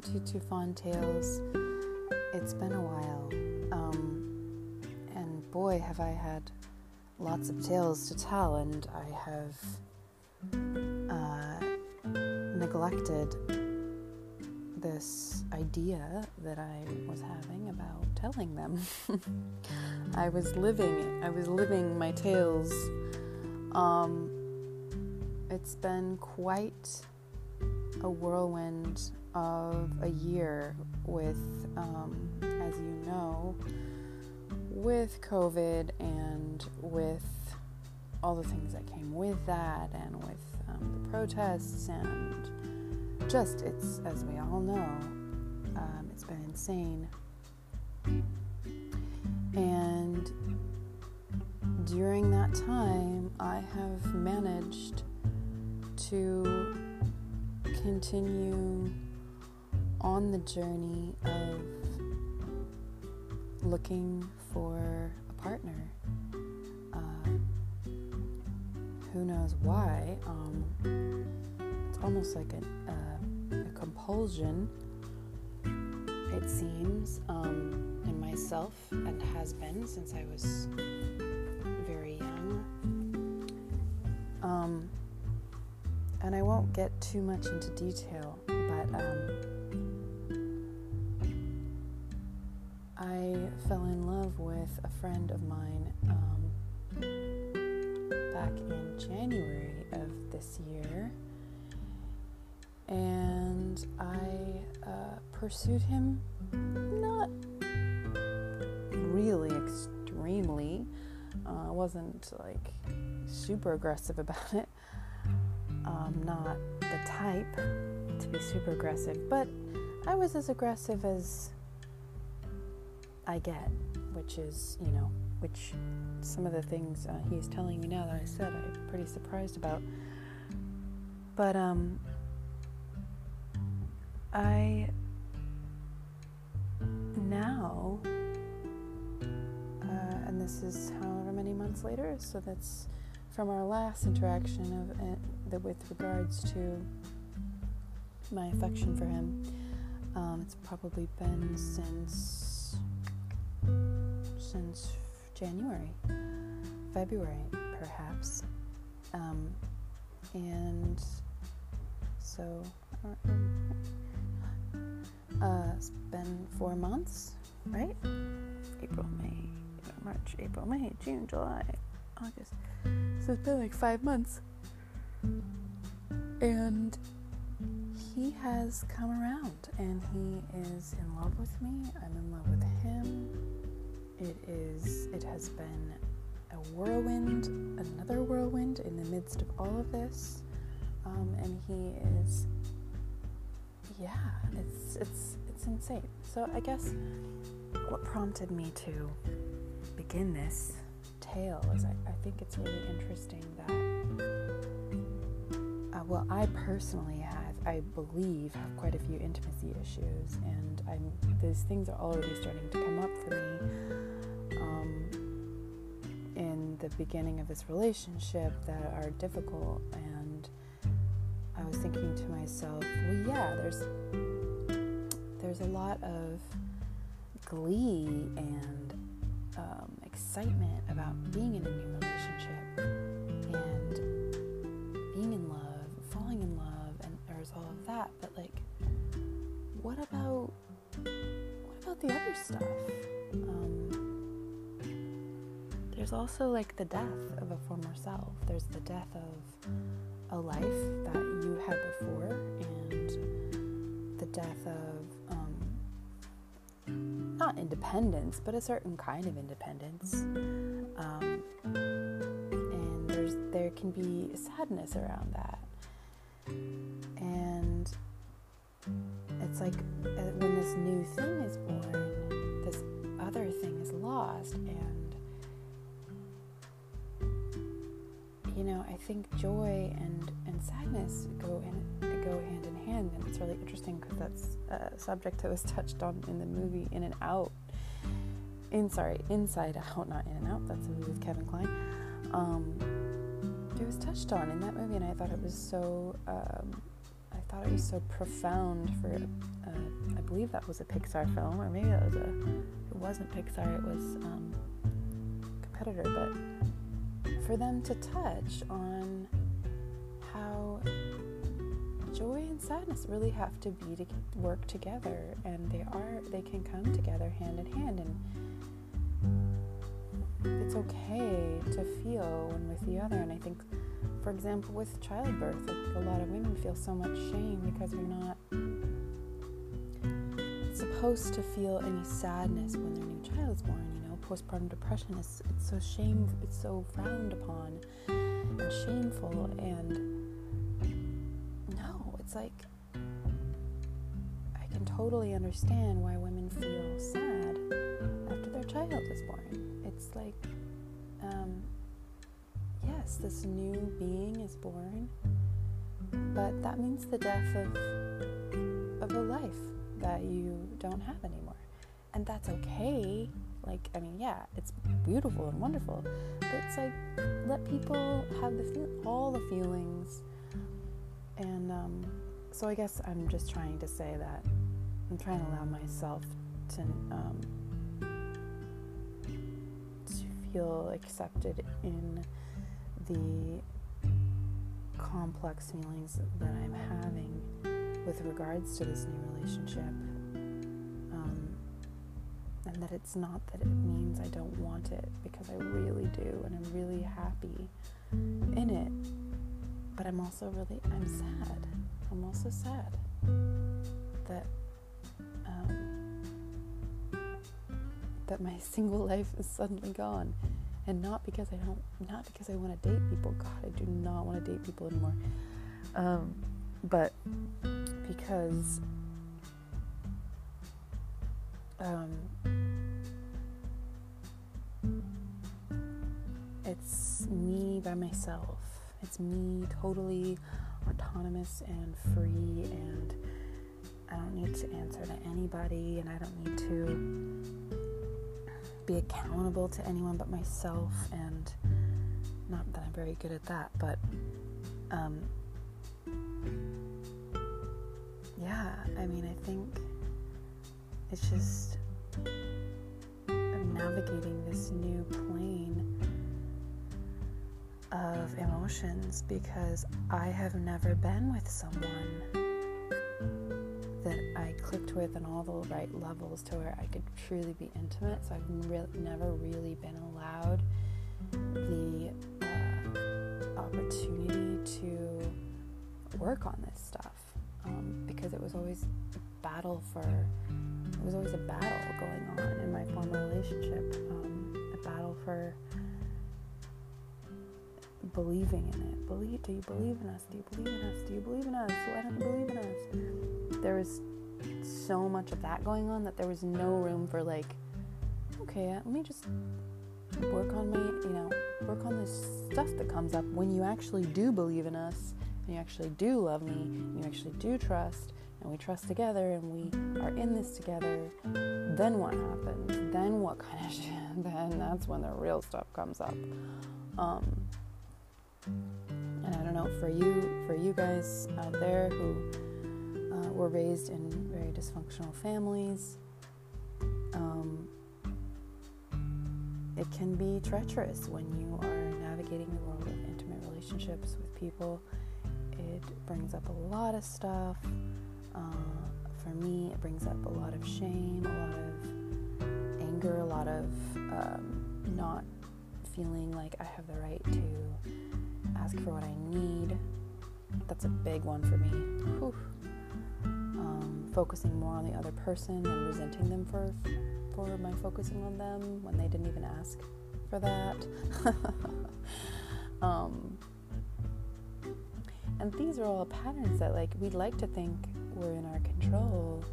to Two Fawn Tales. It's been a while, um, and boy, have I had lots of tales to tell, and I have uh, neglected this idea that I was having about telling them. I was living, I was living my tales. Um, it's been quite a whirlwind of a year with, um, as you know, with COVID and with all the things that came with that, and with um, the protests, and just it's as we all know, um, it's been insane. And during that time, I have managed to continue on the journey of looking for a partner. Uh, who knows why? Um, it's almost like a, uh, a compulsion, it seems, um, in myself and has been since I was very young. Um, and I won't get too much into detail, but fell in love with a friend of mine um, back in January of this year, and I uh, pursued him not really extremely. Uh, I wasn't like super aggressive about it um, not the type to be super aggressive, but I was as aggressive as I get, which is, you know, which some of the things uh, he's telling me now that I said I'm pretty surprised about. But, um, I now, uh, and this is however many months later, so that's from our last interaction of uh, the, with regards to my affection for him. Um, it's probably been since since January, February, perhaps, um, and so uh, it's been four months, right? April, May, March, April, May, June, July, August. So it's been like five months. And he has come around and he is in love with me. I'm in love with him. It is it has been a whirlwind, another whirlwind in the midst of all of this. Um, and he is yeah, it's it's it's insane. So I guess what prompted me to begin this tale is I, I think it's really interesting that, uh, well, I personally have, I believe, have quite a few intimacy issues, and I'm, these things are already starting to come up for me um, in the beginning of this relationship that are difficult, and I was thinking to myself, well, yeah, there's there's a lot of glee and um, excitement about being in a new about the other stuff? Um, there's also like the death of a former self. There's the death of a life that you had before, and the death of um, not independence, but a certain kind of independence. Um, and there's there can be sadness around that. And it's like uh, when this new thing think joy and and sadness go in go hand in hand, and it's really interesting because that's a subject that was touched on in the movie In and Out. In sorry, Inside Out, not In and Out. That's a movie with Kevin Kline. Um, it was touched on in that movie, and I thought it was so. Um, I thought it was so profound for, uh, I believe that was a Pixar film, or maybe that was a, it wasn't Pixar, it was um, competitor, but for them to touch on how joy and sadness really have to be to work together, and they are, they can come together hand in hand, and it's okay to feel one with the other, and I think for example, with childbirth, like a lot of women feel so much shame because you're not supposed to feel any sadness when their new child is born. Postpartum depression is it's so shame, it's so frowned upon and shameful. And no, it's like I can totally understand why women feel sad after their child is born. It's like um, yes, this new being is born, but that means the death of, of a life that you don't have anymore. And that's okay. Like, I mean, yeah, it's beautiful and wonderful, but it's like let people have the feel, all the feelings. And um, so I guess I'm just trying to say that I'm trying to allow myself to um, to feel accepted in the complex feelings that I'm having with regards to this new relationship. And that it's not that it means I don't want it because I really do and I'm really happy in it. But I'm also really, I'm sad. I'm also sad that um, that my single life is suddenly gone and not because I don't, not because I want to date people. God, I do not want to date people anymore. Um, but because um, it's me by myself. It's me totally autonomous and free, and I don't need to answer to anybody, and I don't need to be accountable to anyone but myself, and not that I'm very good at that, but um, yeah, I mean, I think it's just navigating this new plane of emotions because I have never been with someone that I clicked with on all the right levels to where I could truly be intimate. So I've re- never really been allowed the uh, opportunity to work on this stuff um, because it was always a battle for it was always a battle going on in my former relationship um, a battle for believing in it? Believe do you believe in us? Do you believe in us? Do you believe in us? Why don't you believe in us? There was so much of that going on that there was no room for like okay let me just work on my you know work on this stuff that comes up when you actually do believe in us and you actually do love me and you actually do trust and we trust together and we are in this together. Then what happens then what kind of shit? Then that's when the real stuff comes up. Um and i don't know for you for you guys out there who uh, were raised in very dysfunctional families. Um, it can be treacherous when you are navigating the world of intimate relationships with people. It brings up a lot of stuff. Uh, for me, it brings up a lot of shame, a lot of anger, a lot of um, not feeling like I have the right to ask for what I need. That's a big one for me. Whew um, focusing more on the other person and resenting them for for my focusing on them when they didn't even ask for that. um, and these are all patterns that like we'd like to think we're in our control.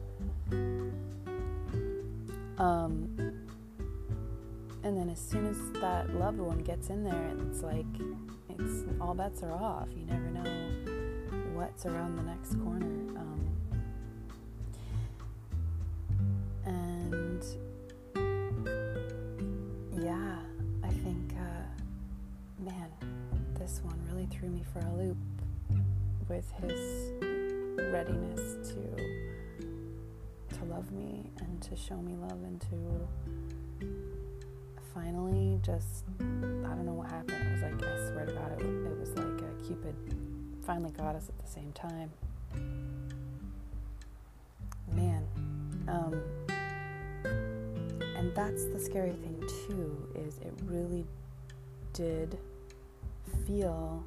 Um, and then as soon as that loved one gets in there, it's like it's all bets are off. You never know what's around the next corner. Um, and yeah, I think, uh, man, this one really threw me for a loop with his readiness to to love me and to show me love and to finally just I don't know what happened. It was like I swear to God, it, it was like Cupid finally got us at the same time. Man, um, and that's the scary thing too. Is it really did feel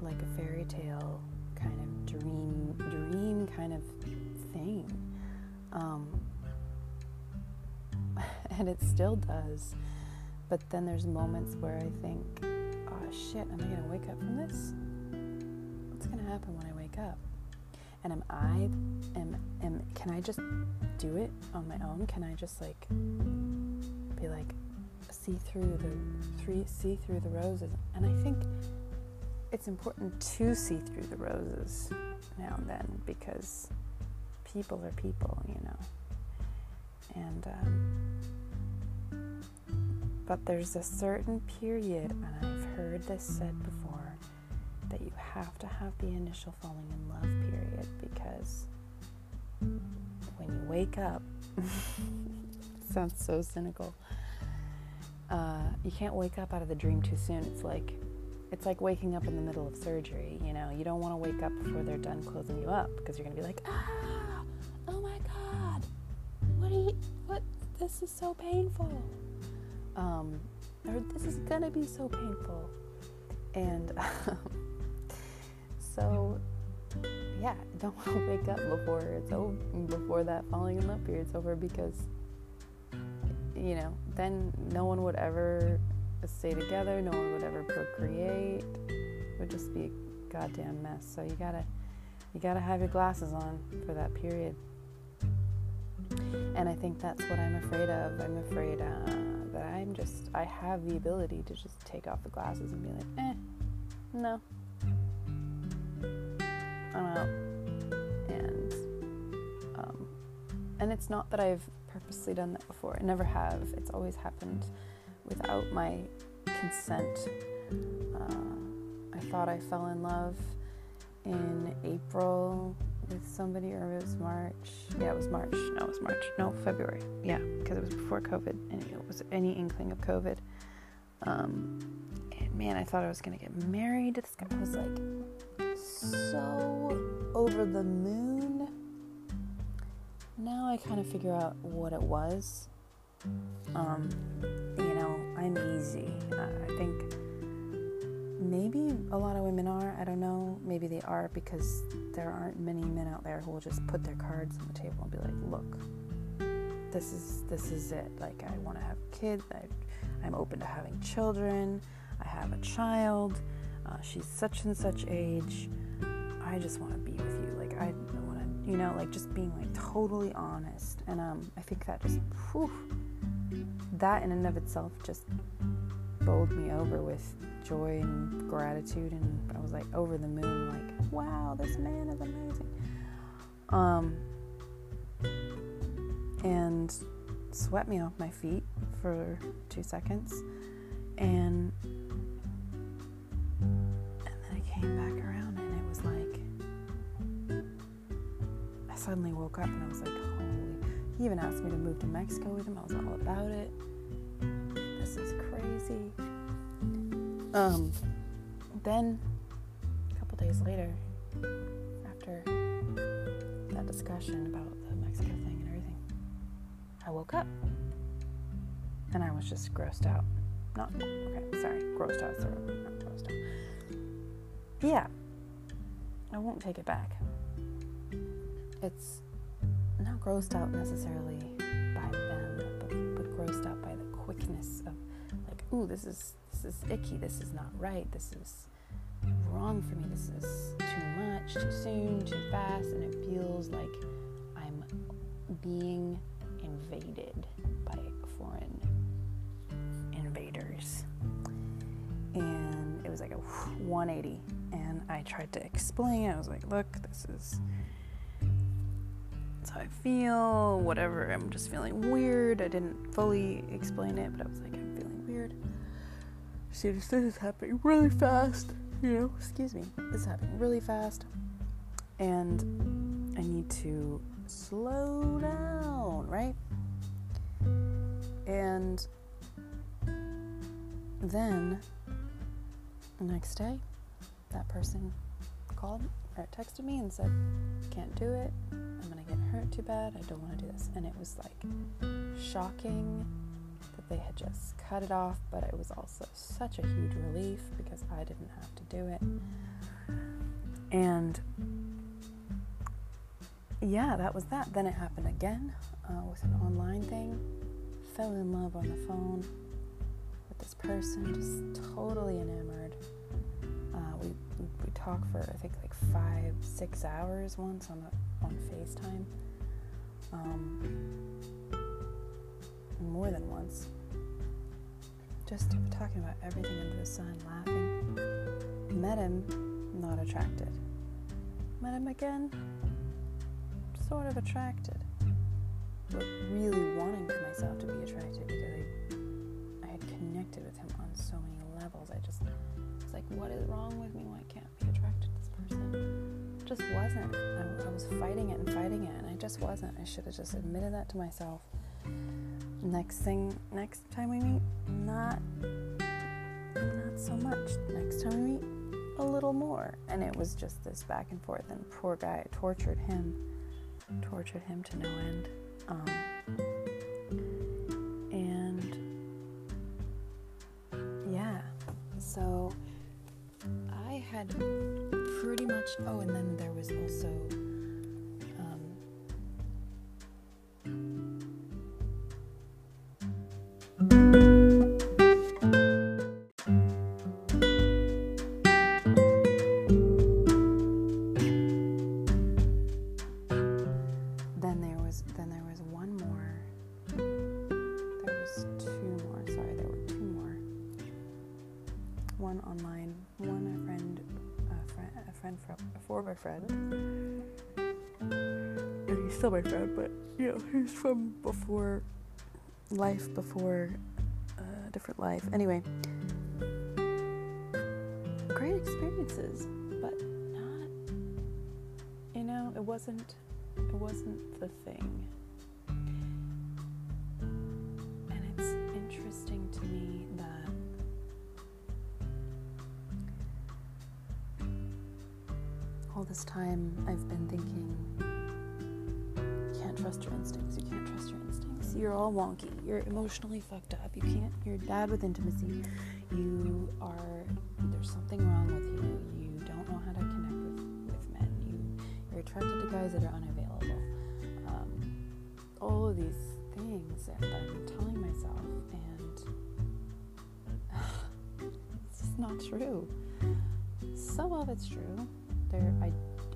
like a fairy tale kind of dream dream kind of thing um, and it still does. But then there's moments where i think oh shit am i going to wake up from this? What's going to happen when i wake up? And am i am, am can i just do it on my own? Can i just like be like see through the three see through the roses? And i think it's important to see through the roses now and then because people are people you know? And um, but there's a certain period and i've heard this said before that you have to have the initial falling in love period because when you wake up sounds so cynical uh, you can't wake up out of the dream too soon. It's like it's like waking up in the middle of surgery. You know, you don't want to wake up before they're done closing you up because you're gonna be like, ah, oh my god, what are you? What? This is so painful. Um, or this is gonna be so painful, and um, so yeah, don't want to wake up before it's over, before that falling in love period's over because you know, then no one would ever stay together, no one would ever procreate. It would just be a goddamn mess. So you gotta you gotta have your glasses on for that period. And I think that's what I'm afraid of. I'm afraid uh, that I'm just I have the ability to just take off the glasses and be like, eh, no, I'm out. And um, and it's not that I've purposely done that before. I never have. It's always happened without my consent. Uh, I thought I fell in love in April with somebody, or it was March. Yeah, it was March. No, it was March. No, February. Yeah, because it was before COVID, and it was any inkling of COVID. Um, and man, I thought I was gonna get married. This guy was like so over the moon now I kind of figure out what it was. Um, you know, I'm easy. I think maybe a lot of women are. I don't know. Maybe they are because there aren't many men out there who will just put their cards on the table and be like, "Look, this is this is it. Like, I want to have kids. I, I'm open to having children. I have a child. Uh, she's such and such age. I just want to be with you. Like, I want to, you know, like just being like totally honest. And um, I think that just, whew, that in and of itself just bowled me over with joy and gratitude. And I was like over the moon, like, wow, this man is amazing. Um, and swept me off my feet for two seconds. And and then I came back around and it was like I suddenly woke up and I was like, holy. He even asked me to move to Mexico with him. I was all about it. This is crazy. Um, then a couple days later, after that discussion about the Mexico thing and everything, I woke up and I was just grossed out. Not okay, sorry, grossed out, sorry, not grossed out. Yeah, I won't take it back it's not grossed out necessarily by them, but, but grossed out by the quickness of like, ooh, this is this is icky, this is not right, this is wrong for me, this is too much, too soon, too fast, and it feels like I'm being invaded by foreign invaders. And it was like a 180. And I tried to explain. I was like, look, this is how I feel, whatever. I'm just feeling weird. I didn't fully explain it, but I was like. This is happening really fast. You know, excuse me. This is happening really fast. And I need to slow down, right? And then the next day, that person called or texted me and said, Can't do it. I'm going to get hurt too bad. I don't want to do this. And it was like shocking they had just cut it off, but it was also such a huge relief because I didn't have to do it. And yeah, that was that. Then it happened again uh, with an online thing. Fell in love on the phone with this person, just totally enamored. Uh, we, we, we talked for I think like five, six hours once on a, on FaceTime. Um, more than once. Just talking about everything under the sun, laughing. Met him, not attracted. Met him again, sort of attracted, but really wanting for myself to be attracted because I, I had connected with him on so many levels. I just was like, what is wrong with me? Why can't I be attracted to this person? It just wasn't. I, I was fighting it and fighting it, and I just wasn't. I should have just admitted that to myself. Next thing, next time we meet, not not so much. Next time we meet, a little more. And it was just this back and forth. And poor guy tortured him tortured him to no end. Um, and yeah, so I had pretty much. Oh, and then there was also. He's from before life, before a uh, different life. Anyway, great experiences, but not, you know, it wasn't, it wasn't the thing. And it's interesting to me that all this time I've been thinking, trust your instincts, you can't trust your instincts. You're all wonky, you're emotionally fucked up, you can't, you're bad with intimacy, you are, there's something wrong with you, you don't know how to connect with, with men, you, you're attracted to guys that are unavailable. Um, all of these things that been telling myself, and it's just not true. Some of it's true there I,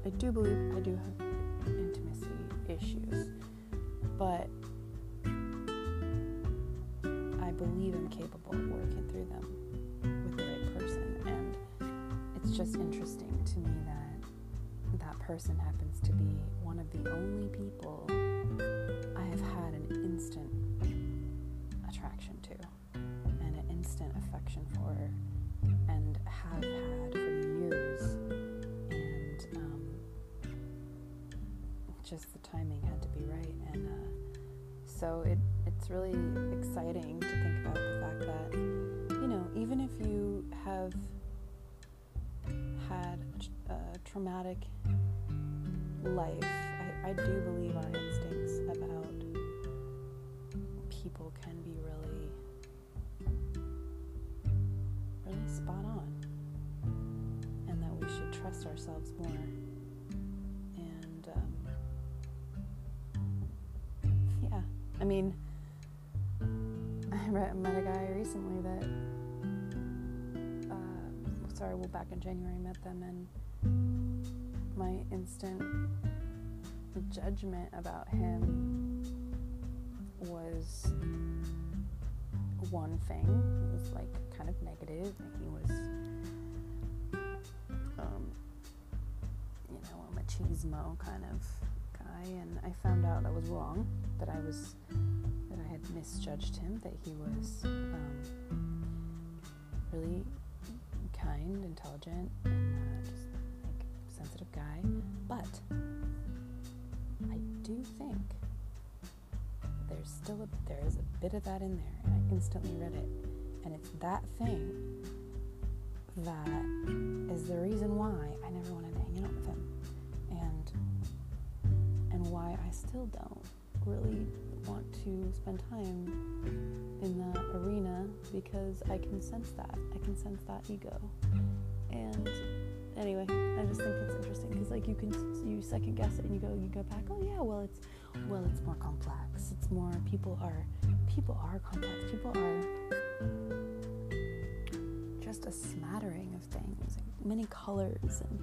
I do believe I do have but I believe I'm capable of working through them with the right person. And it's just interesting to me that that person happens to be one of the only people I have had an instant attraction to and an instant affection for and have had for years. And um, just the timing so it, it's really exciting to think about the fact that, you know, even if you have had a, a traumatic life, I, I do believe our instincts about people can be really, really spot on. And that we should trust ourselves more. I mean, I met a guy recently that, uh, sorry, well, back in January, I met them, and my instant judgment about him was one thing. It was like kind of negative. He was, um, you know, a machismo kind of guy, and I found out I was wrong that I was that I had misjudged him, that he was um, really kind, intelligent, and uh, just like sensitive guy. But I do think there's still a there is a bit of that in there, and I instantly read it, and it's that thing that is the reason why I never wanted to hang out with him, and and why I still don't really want to spend time in that arena because I can sense that I can sense that ego, and anyway, I just think it's interesting because like you can you second guess it and you go you go back. Oh yeah, well it's well it's more complex. It's more people are people are complex. People are just a smattering of things, many colors, and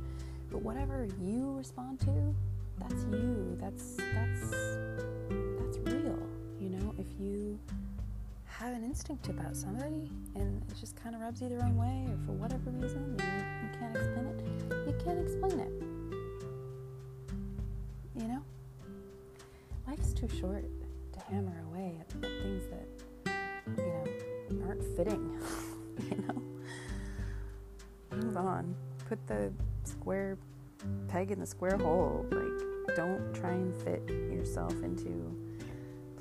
but whatever you respond to, that's you. That's that's that's instinct about somebody and it just kind of rubs you the wrong way or for whatever reason you, you can't explain it, you can't explain it. You know? Life's too short to hammer away at, at things that, you know, aren't fitting. you know? Move on. Put the square peg in the square hole. Like, don't try and fit yourself into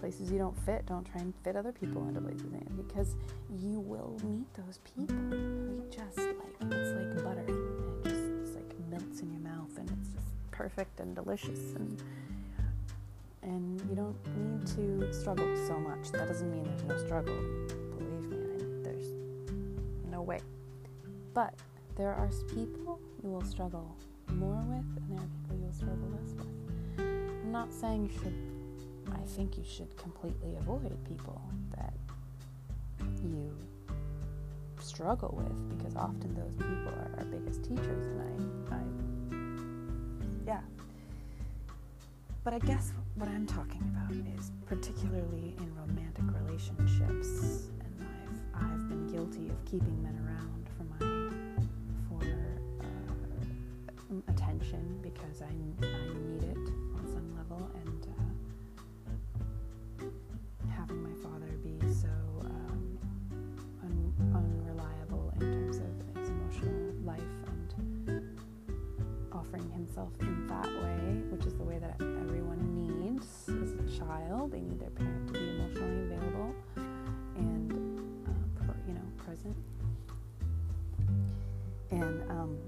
places you don't fit. Don't try and fit other people into places in because you will meet those people who just like it's like butter and it just it's like melts in your mouth and it's just perfect and delicious and and you don't need to struggle so much. That doesn't mean there's no struggle. Believe me, I, there's no way. But there are people you will struggle more with, and there are people you will struggle less with. I'm not saying you should I think you should completely avoid people that you struggle with because often those people are our biggest teachers and I, I yeah. But I guess what I'm talking about is particularly in romantic relationships and I've, I've been guilty of keeping men around for my for uh, attention because I, I need it on some level and himself in that way, which is the way that everyone needs as a child. They need their parent to be emotionally available and, uh, per, you know, present. And um,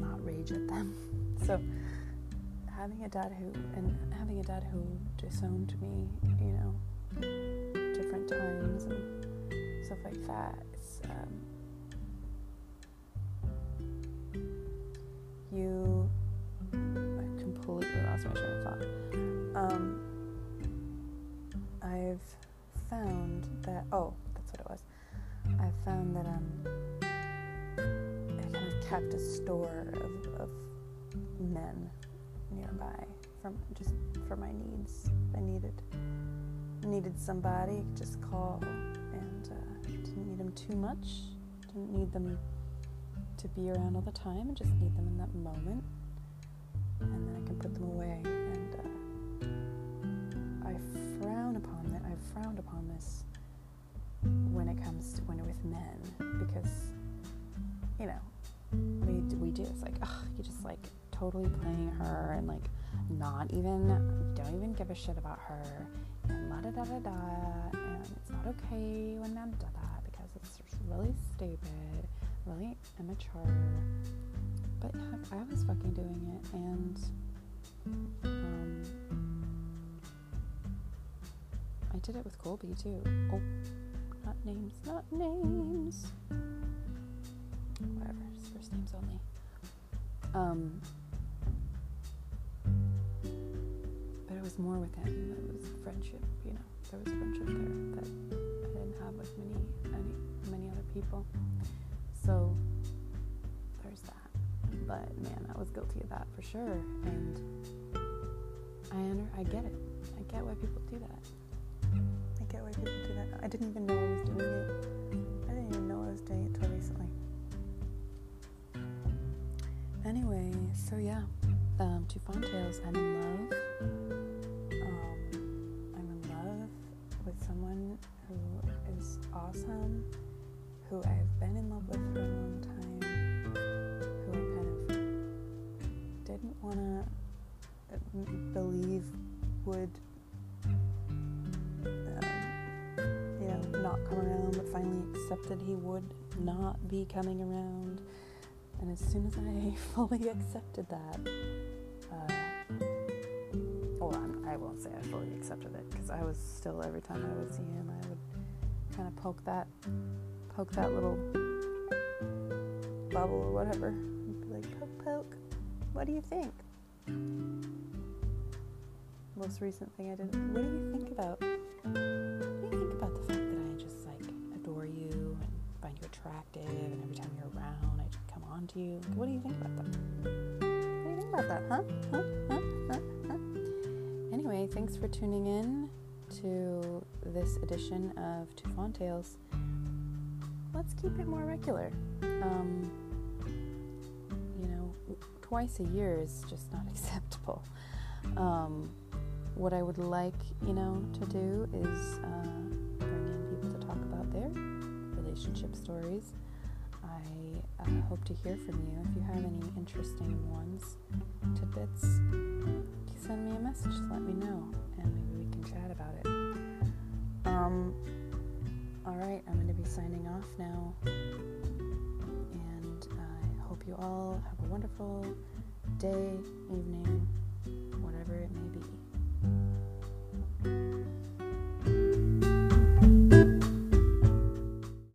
not rage at them. So having a dad who and having a dad who disowned me, you know, different times and stuff like that. It's, um, you, I completely lost my train of thought. Um, I've found that oh, that's what it was. I've found that um, I kind of kept a store of, of men nearby from just for my needs. I needed needed somebody just call, and uh, didn't need them too much. Didn't need them to be around all the time. and just need them in that moment, and then I can put them away. And uh, I frown upon that. I've frowned upon this when it comes to when with men because you know we we do. It's like ugh, you just like totally playing her and like not even don't even give a shit about her and la da da da da and it's not okay when men do da because it's really stupid, really immature. But I was fucking doing it and um, I did it with Colby too. Oh, not names, not names. Whatever, first names only. Um, but it was more with him. It was friendship, you know. There was friendship there that I didn't have with many, many, many other people. But man, I was guilty of that for sure, and I under, I get it. I get why people do that. I get why people do that. I didn't even know I was doing it. I didn't even know I was doing it till recently. Anyway, so yeah, um, two fond tales. I'm in love. Um, I'm in love with someone who is awesome, who I've been in love with for a long time, believe would, um, you know, not come around, but finally accepted he would not be coming around. And as soon as I fully accepted that, uh, I'm, I won't say I fully accepted it because I was still every time I would see him, I would kind of poke that, poke that little bubble or whatever, and be like, poke, poke. What do you think? Most recent thing I did. What do you think about? What do you think about the fact that I just like adore you and find you attractive, and every time you're around, I just come on to you? What do you think about that? What do you think about that? Huh? Huh? Huh? Huh? huh? Anyway, thanks for tuning in to this edition of Two Fawn Tales. Let's keep it more regular. Um, you know, twice a year is just not acceptable. Um, what I would like, you know, to do is uh, bring in people to talk about their relationship stories. I uh, hope to hear from you. If you have any interesting ones, tidbits, send me a message. Let me know, and maybe we can chat about it. Um, all right, I'm going to be signing off now, and I hope you all have a wonderful day, evening, whatever it may be.